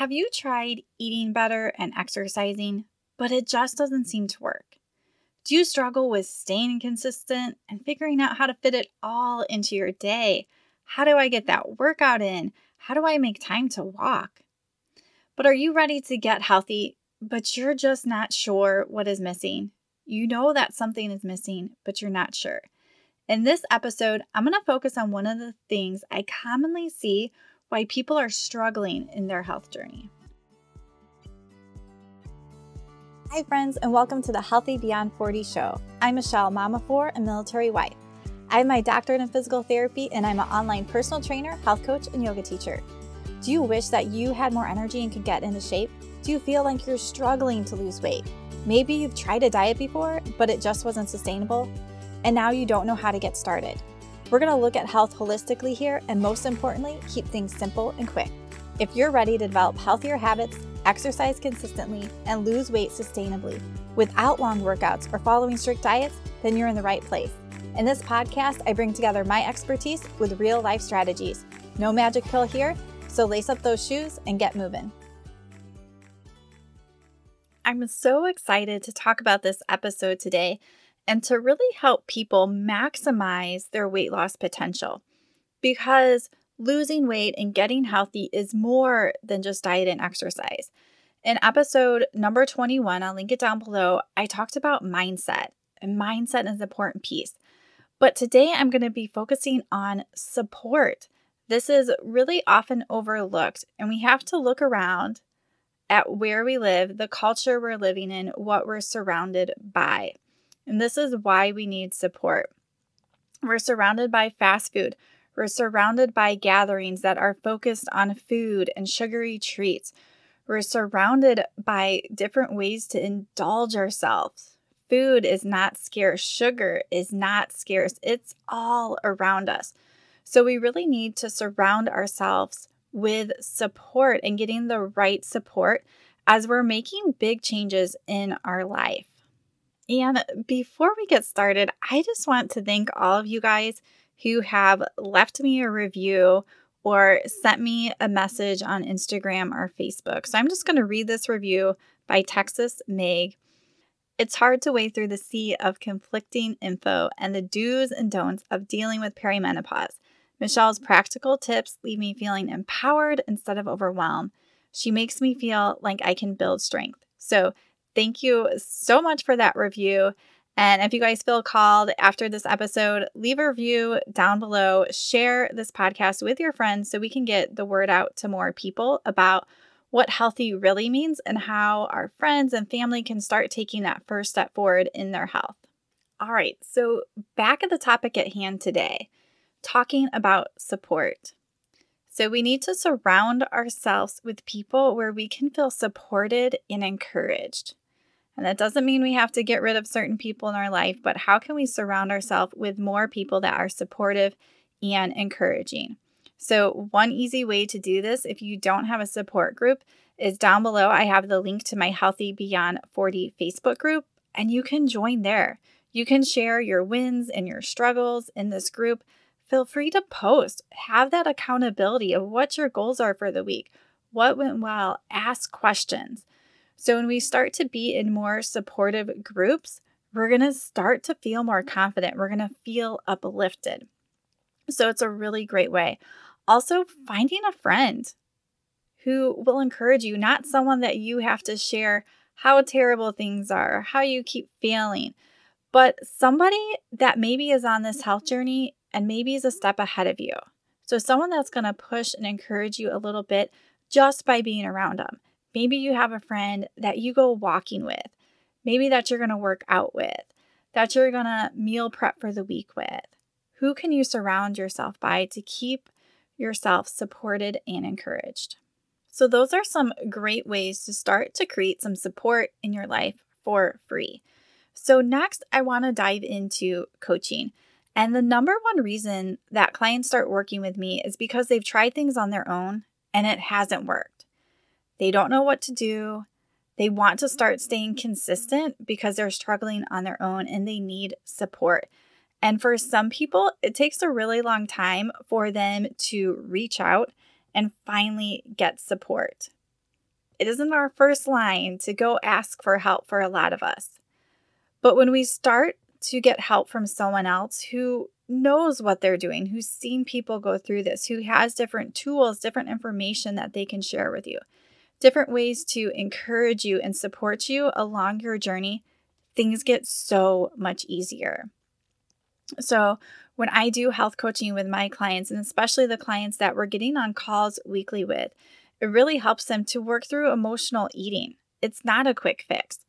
Have you tried eating better and exercising, but it just doesn't seem to work? Do you struggle with staying consistent and figuring out how to fit it all into your day? How do I get that workout in? How do I make time to walk? But are you ready to get healthy, but you're just not sure what is missing? You know that something is missing, but you're not sure. In this episode, I'm going to focus on one of the things I commonly see why people are struggling in their health journey. Hi, friends, and welcome to the Healthy Beyond 40 show. I'm Michele, mama four, and military wife. I have my doctorate in physical therapy, and I'm an online personal trainer, health coach, and yoga teacher. Do you wish that you had more energy and could get into shape? Do you feel like you're struggling to lose weight? Maybe you've tried a diet before, but it just wasn't sustainable, and now you don't know how to get started. We're going to look at health holistically here and most importantly, keep things simple and quick. If you're ready to develop healthier habits, exercise consistently, and lose weight sustainably without long workouts or following strict diets, then you're in the right place. In this podcast, I bring together my expertise with real life strategies. No magic pill here, so lace up those shoes and get moving. I'm so excited to talk about this episode today and to really help people maximize their weight loss potential. Because losing weight and getting healthy is more than just diet and exercise. In episode number 21, I'll link it down below, I talked about mindset, and mindset is an important piece. But today I'm going to be focusing on support. This is really often overlooked, and we have to look around at where we live, the culture we're living in, what we're surrounded by. And this is why we need support. We're surrounded by fast food. We're surrounded by gatherings that are focused on food and sugary treats. We're surrounded by different ways to indulge ourselves. Food is not scarce, sugar is not scarce. It's all around us. So we really need to surround ourselves with support and getting the right support as we're making big changes in our life. And before we get started, I just want to thank all of you guys who have left me a review or sent me a message on Instagram or Facebook. So I'm just going to read this review by Texas Meg. It's hard to wade through the sea of conflicting info and the do's and don'ts of dealing with perimenopause. Michele's practical tips leave me feeling empowered instead of overwhelmed. She makes me feel like I can build strength. So, Thank you so much for that review. And if you guys feel called after this episode, leave a review down below. Share this podcast with your friends so we can get the word out to more people about what healthy really means and how our friends and family can start taking that first step forward in their health. All right, so back at the topic at hand today, talking about support. So, we need to surround ourselves with people where we can feel supported and encouraged. And that doesn't mean we have to get rid of certain people in our life, but how can we surround ourselves with more people that are supportive and encouraging? So, one easy way to do this, if you don't have a support group, is down below. I have the link to my Healthy Beyond 40 Facebook group, and you can join there. You can share your wins and your struggles in this group. Feel free to post, have that accountability of what your goals are for the week, what went well, ask questions. So when we start to be in more supportive groups, we're going to start to feel more confident. We're going to feel uplifted. So it's a really great way. Also, finding a friend who will encourage you, not someone that you have to share how terrible things are, how you keep failing, but somebody that maybe is on this health journey and maybe is a step ahead of you. So, someone that's going to push and encourage you a little bit just by being around them. Maybe you have a friend that you go walking with, maybe that you're going to work out with, that you're going to meal prep for the week with. Who can you surround yourself by to keep yourself supported and encouraged? So, those are some great ways to start to create some support in your life for free. So, next, I want to dive into coaching. And the number one reason that clients start working with me is because they've tried things on their own and it hasn't worked. They don't know what to do. They want to start mm-hmm. staying consistent because they're struggling on their own and they need support. And for some people, it takes a really long time for them to reach out and finally get support. It isn't our first line to go ask for help for a lot of us. But when we start to get help from someone else who knows what they're doing, who's seen people go through this, who has different tools, different information that they can share with you, different ways to encourage you and support you along your journey, things get so much easier. So, when I do health coaching with my clients, and especially the clients that we're getting on calls weekly with, it really helps them to work through emotional eating. It's not a quick fix.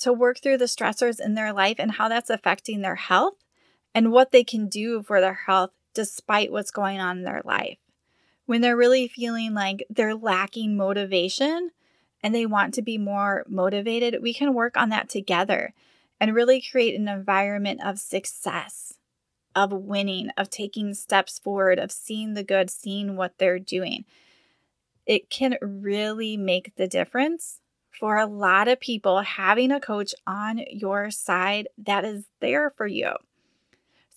To work through the stressors in their life and how that's affecting their health and what they can do for their health despite what's going on in their life. When they're really feeling like they're lacking motivation and they want to be more motivated, we can work on that together and really create an environment of success, of winning, of taking steps forward, of seeing the good, seeing what they're doing. It can really make the difference for a lot of people having a coach on your side that is there for you.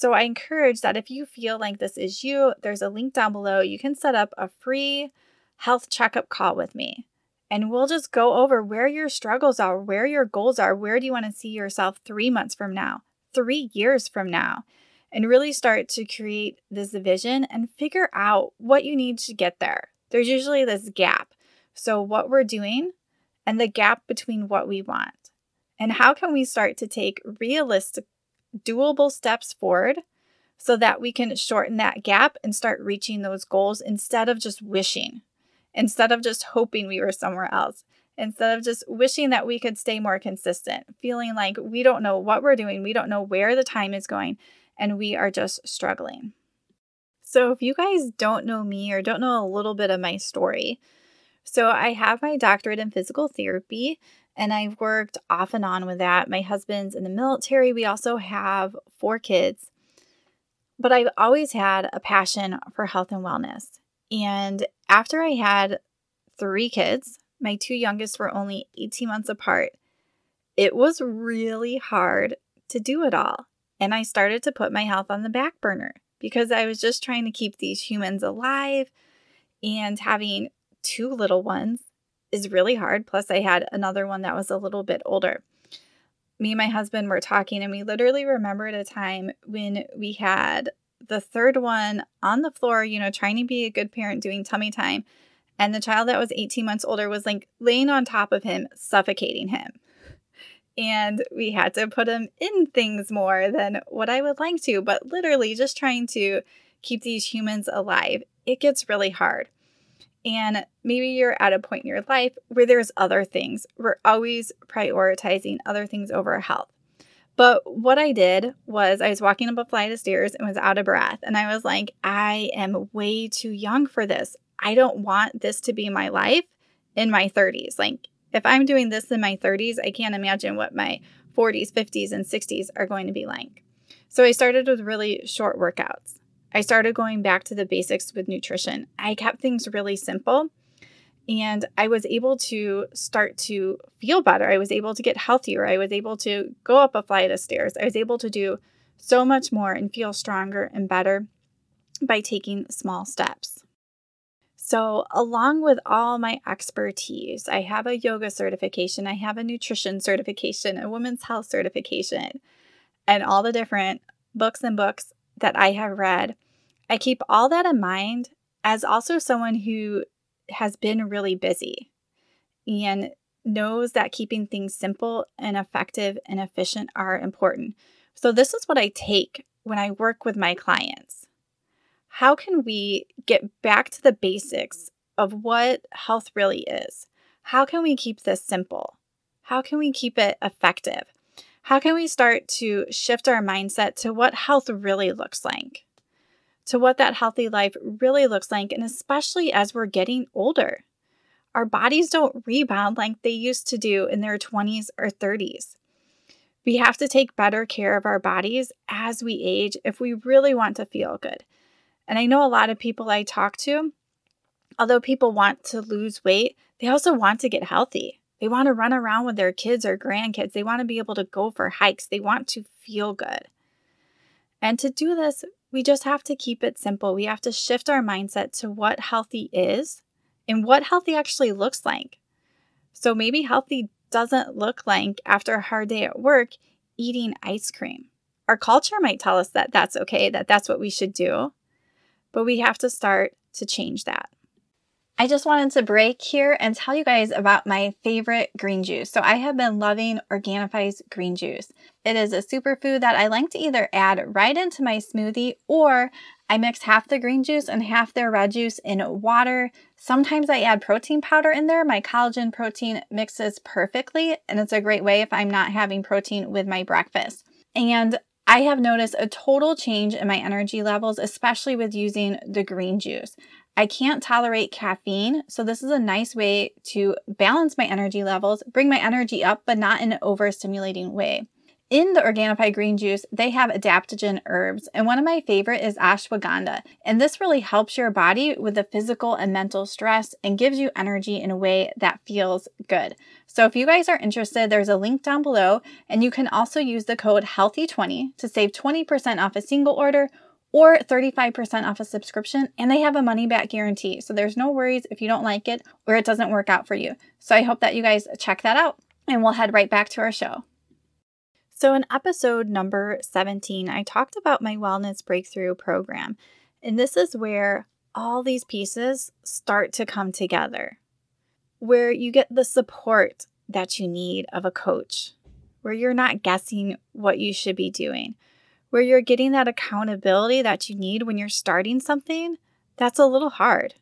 So I encourage that if you feel like this is you, there's a link down below. You can set up a free health checkup call with me. And we'll just go over where your struggles are, where your goals are, where do you want to see yourself three months from now, three years from now, and really start to create this vision and figure out what you need to get there. There's usually this gap. So, what we're doing and the gap between what we want. And how can we start to take realistic doable steps forward so that we can shorten that gap and start reaching those goals instead of just wishing, instead of just hoping we were somewhere else, instead of just wishing that we could stay more consistent, feeling like we don't know what we're doing, we don't know where the time is going, and we are just struggling. So, if you guys don't know me or don't know a little bit of my story, so I have my doctorate in physical therapy and I've worked off and on with that. My husband's in the military. We also have four kids. But I've always had a passion for health and wellness. And after I had three kids, my two youngest were only 18 months apart, it was really hard to do it all. And I started to put my health on the back burner because I was just trying to keep these humans alive and having two little ones is really hard. Plus, I had another one that was a little bit older. Me and my husband were talking, and we literally remembered a time when we had the third one on the floor, you know, trying to be a good parent, doing tummy time. And the child that was 18 months older was like laying on top of him, suffocating him. And we had to put him in things more than what I would like to, but literally just trying to keep these humans alive. It gets really hard. And maybe you're at a point in your life where there's other things. We're always prioritizing other things over health. But what I did was I was walking up a flight of stairs and was out of breath. And I was like, I am way too young for this. I don't want this to be my life in my 30s. Like, if I'm doing this in my 30s, I can't imagine what my 40s, 50s, and 60s are going to be like. So I started with really short workouts. I started going back to the basics with nutrition. I kept things really simple and I was able to start to feel better. I was able to get healthier. I was able to go up a flight of stairs. I was able to do so much more and feel stronger and better by taking small steps. So, along with all my expertise, I have a yoga certification, I have a nutrition certification, a women's health certification, and all the different books and books that I have read. I keep all that in mind as also someone who has been really busy and knows that keeping things simple and effective and efficient are important. So, this is what I take when I work with my clients. How can we get back to the basics of what health really is? How can we keep this simple? How can we keep it effective? How can we start to shift our mindset to what health really looks like? To what that healthy life really looks like, and especially as we're getting older. Our bodies don't rebound like they used to do in their 20s or 30s. We have to take better care of our bodies as we age if we really want to feel good. And I know a lot of people I talk to, although people want to lose weight, they also want to get healthy. They want to run around with their kids or grandkids. They want to be able to go for hikes. They want to feel good. And to do this, we just have to keep it simple. We have to shift our mindset to what healthy is and what healthy actually looks like. So maybe healthy doesn't look like after a hard day at work eating ice cream. Our culture might tell us that that's okay, that that's what we should do, but we have to start to change that. I just wanted to break here and tell you guys about my favorite green juice. So I have been loving Organifi's green juice. It is a superfood that I like to either add right into my smoothie or I mix half the green juice and half their red juice in water. Sometimes I add protein powder in there. My collagen protein mixes perfectly, and it's a great way if I'm not having protein with my breakfast. And I have noticed a total change in my energy levels, especially with using the green juice. I can't tolerate caffeine, so this is a nice way to balance my energy levels, bring my energy up, but not in an overstimulating way. In the Organifi green juice, they have adaptogen herbs, and one of my favorite is ashwagandha. And this really helps your body with the physical and mental stress and gives you energy in a way that feels good. So if you guys are interested, there's a link down below, and you can also use the code HEALTHY20 to save 20% off a single order or 35% off a subscription, and they have a money back guarantee. So there's no worries if you don't like it or it doesn't work out for you. So I hope that you guys check that out, and we'll head right back to our show. So, in episode number 17, I talked about my Wellness Breakthrough program, and this is where all these pieces start to come together, where you get the support that you need of a coach, where you're not guessing what you should be doing where you're getting that accountability that you need when you're starting something, that's a little hard.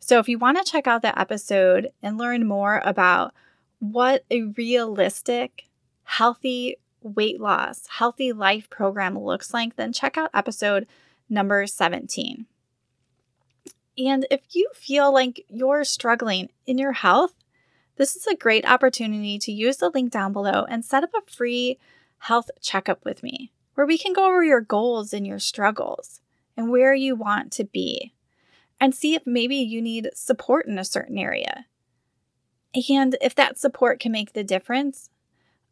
So, if you want to check out that episode and learn more about what a realistic, healthy weight loss, healthy life program looks like, then check out episode number 17. And if you feel like you're struggling in your health, this is a great opportunity to use the link down below and set up a free health checkup with me where we can go over your goals and your struggles and where you want to be and see if maybe you need support in a certain area. And if that support can make the difference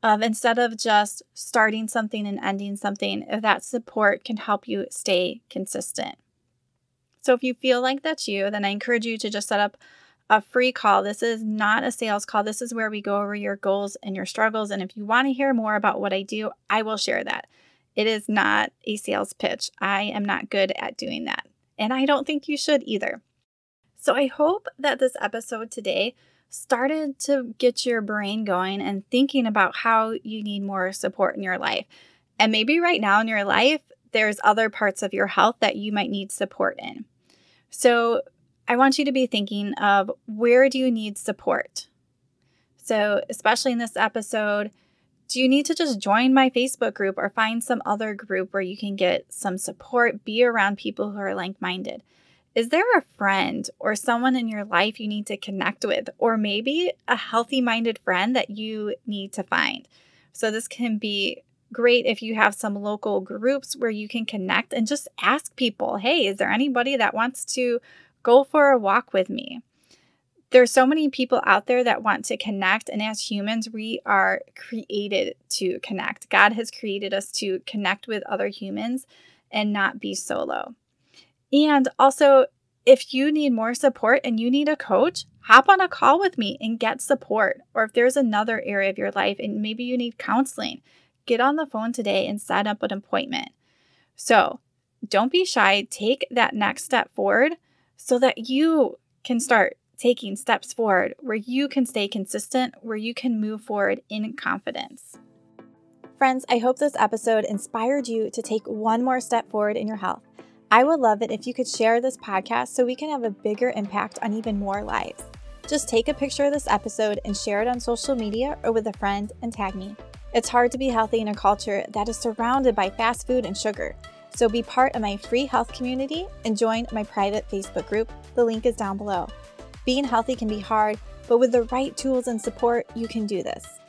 of instead of just starting something and ending something, if that support can help you stay consistent. So if you feel like that's you, then I encourage you to just set up a free call. This is not a sales call. This is where we go over your goals and your struggles. And if you want to hear more about what I do, I will share that. It is not a sales pitch. I am not good at doing that. And I don't think you should either. So I hope that this episode today started to get your brain going and thinking about how you need more support in your life. And maybe right now in your life, there's other parts of your health that you might need support in. So I want you to be thinking of where do you need support? So, especially in this episode, do you need to just join my Facebook group or find some other group where you can get some support, be around people who are like minded? Is there a friend or someone in your life you need to connect with, or maybe a healthy minded friend that you need to find? So, this can be great if you have some local groups where you can connect and just ask people, hey, is there anybody that wants to go for a walk with me? There's so many people out there that want to connect, and as humans, we are created to connect. God has created us to connect with other humans and not be solo. And also, if you need more support and you need a coach, hop on a call with me and get support. Or if there's another area of your life and maybe you need counseling, get on the phone today and set up an appointment. So don't be shy. Take that next step forward so that you can start taking steps forward where you can stay consistent, where you can move forward in confidence. Friends, I hope this episode inspired you to take one more step forward in your health. I would love it if you could share this podcast so we can have a bigger impact on even more lives. Just take a picture of this episode and share it on social media or with a friend and tag me. It's hard to be healthy in a culture that is surrounded by fast food and sugar. So be part of my free health community and join my private Facebook group. The link is down below. Being healthy can be hard, but with the right tools and support, you can do this.